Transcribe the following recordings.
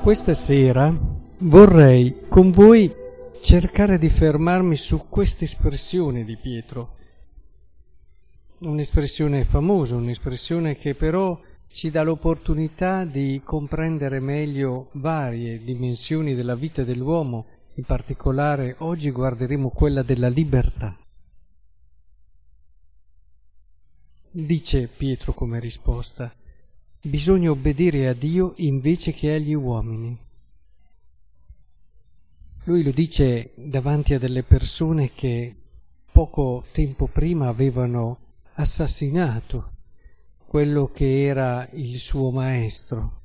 Questa sera vorrei con voi cercare di fermarmi su questa espressione di Pietro. Un'espressione famosa, un'espressione che però ci dà l'opportunità di comprendere meglio varie dimensioni della vita dell'uomo, in particolare oggi guarderemo quella della libertà. Dice Pietro come risposta, bisogna obbedire a Dio invece che agli uomini. Lui lo dice davanti a delle persone che poco tempo prima avevano assassinato quello che era il suo maestro.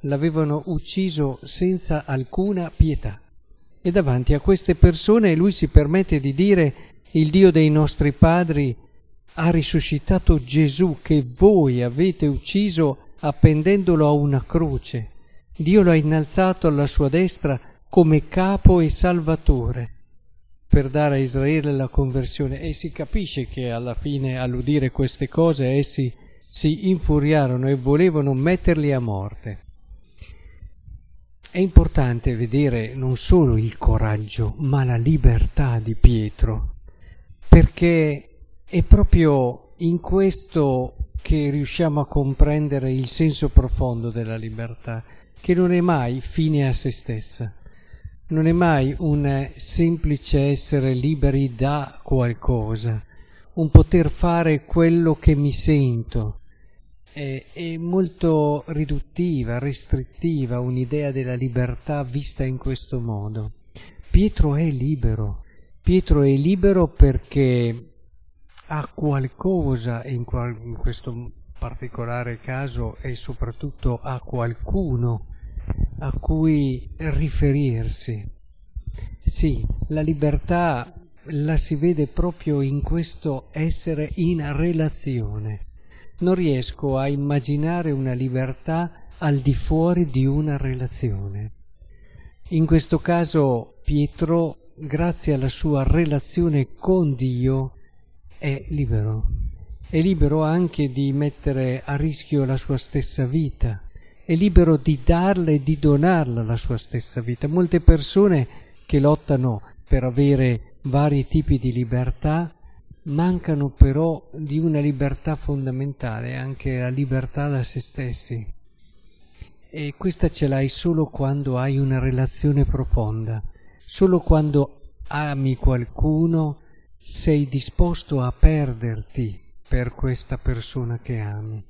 L'avevano ucciso senza alcuna pietà. E davanti a queste persone lui si permette di dire il Dio dei nostri padri ha risuscitato Gesù che voi avete ucciso appendendolo a una croce. Dio lo ha innalzato alla sua destra come capo e salvatore per dare a Israele la conversione e si capisce che alla fine all'udire queste cose essi si infuriarono e volevano metterli a morte. È importante vedere non solo il coraggio, ma la libertà di Pietro, perché è proprio in questo che riusciamo a comprendere il senso profondo della libertà, che non è mai fine a se stessa, non è mai un semplice essere liberi da qualcosa, un poter fare quello che mi sento. È, è molto riduttiva, restrittiva un'idea della libertà vista in questo modo. Pietro è libero, Pietro è libero perché ha qualcosa, in, qual, in questo particolare caso, e soprattutto a qualcuno a cui riferirsi. Sì, la libertà la si vede proprio in questo essere in relazione. Non riesco a immaginare una libertà al di fuori di una relazione. In questo caso Pietro, grazie alla sua relazione con Dio, è libero. È libero anche di mettere a rischio la sua stessa vita è libero di darla e di donarla la sua stessa vita. Molte persone che lottano per avere vari tipi di libertà mancano però di una libertà fondamentale, anche la libertà da se stessi. E questa ce l'hai solo quando hai una relazione profonda, solo quando ami qualcuno sei disposto a perderti per questa persona che ami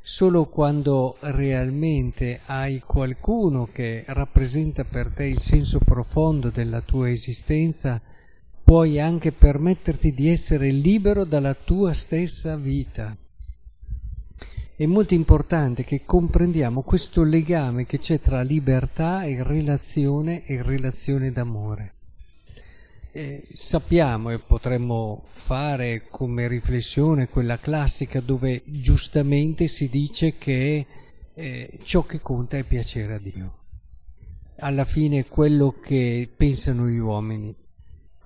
solo quando realmente hai qualcuno che rappresenta per te il senso profondo della tua esistenza, puoi anche permetterti di essere libero dalla tua stessa vita. È molto importante che comprendiamo questo legame che c'è tra libertà e relazione e relazione d'amore eh, sappiamo e potremmo fare come riflessione quella classica dove giustamente si dice che eh, ciò che conta è piacere a Dio. Alla fine quello che pensano gli uomini.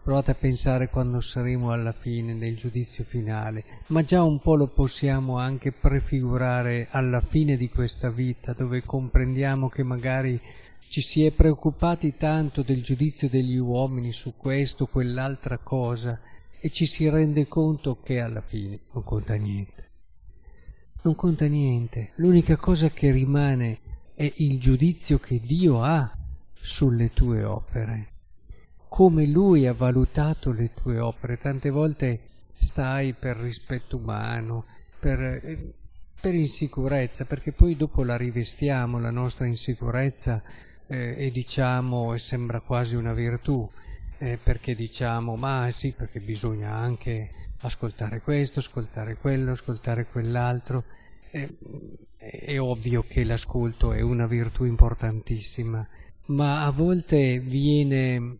Provate a pensare quando saremo alla fine, nel giudizio finale, ma già un po' lo possiamo anche prefigurare alla fine di questa vita, dove comprendiamo che magari ci si è preoccupati tanto del giudizio degli uomini su questo o quell'altra cosa e ci si rende conto che alla fine non conta niente. Non conta niente, l'unica cosa che rimane è il giudizio che Dio ha sulle tue opere, come Lui ha valutato le tue opere. Tante volte stai per rispetto umano, per, per insicurezza, perché poi dopo la rivestiamo, la nostra insicurezza, eh, e diciamo, e sembra quasi una virtù, eh, perché diciamo, ma sì, perché bisogna anche ascoltare questo, ascoltare quello, ascoltare quell'altro. Eh, è ovvio che l'ascolto è una virtù importantissima, ma a volte viene,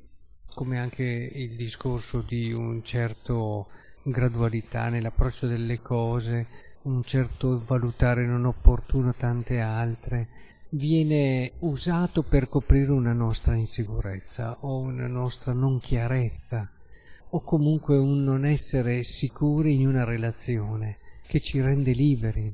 come anche il discorso di un certo gradualità nell'approccio delle cose, un certo valutare non opportuno tante altre, viene usato per coprire una nostra insicurezza o una nostra non chiarezza o comunque un non essere sicuri in una relazione che ci rende liberi.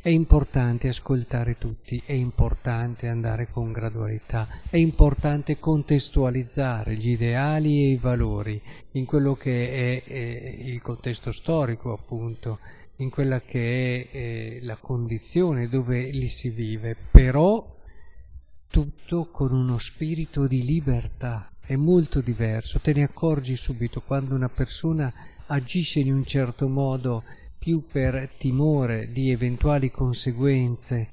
È importante ascoltare tutti, è importante andare con gradualità, è importante contestualizzare gli ideali e i valori in quello che è, è il contesto storico, appunto, in quella che è, è la condizione dove li si vive, però tutto con uno spirito di libertà. È molto diverso, te ne accorgi subito quando una persona agisce in un certo modo più per timore di eventuali conseguenze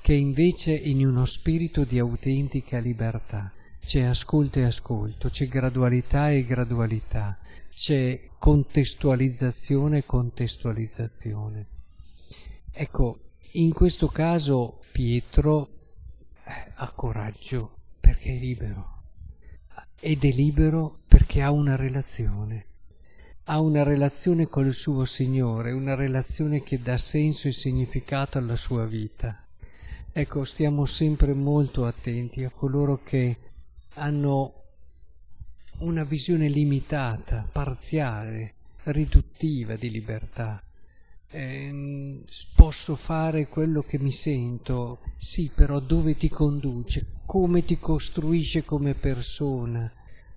che invece in uno spirito di autentica libertà. C'è ascolto e ascolto, c'è gradualità e gradualità, c'è contestualizzazione e contestualizzazione. Ecco, in questo caso Pietro eh, ha coraggio perché è libero ed è libero perché ha una relazione ha una relazione col suo Signore, una relazione che dà senso e significato alla sua vita. Ecco, stiamo sempre molto attenti a coloro che hanno una visione limitata, parziale, riduttiva di libertà. Eh, posso fare quello che mi sento, sì, però dove ti conduce, come ti costruisce come persona,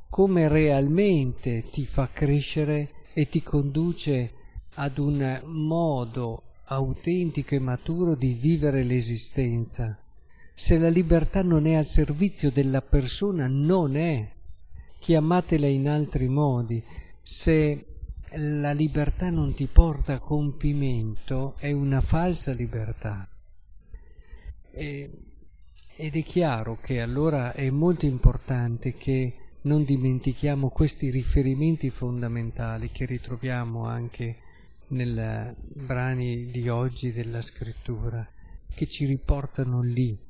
come realmente ti fa crescere e ti conduce ad un modo autentico e maturo di vivere l'esistenza. Se la libertà non è al servizio della persona, non è. Chiamatela in altri modi. Se la libertà non ti porta a compimento, è una falsa libertà. E, ed è chiaro che allora è molto importante che non dimentichiamo questi riferimenti fondamentali che ritroviamo anche nei brani di oggi della scrittura, che ci riportano lì,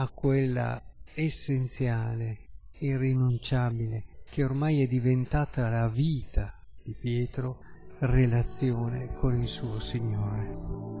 a quella essenziale, irrinunciabile, che ormai è diventata la vita di Pietro, relazione con il suo Signore.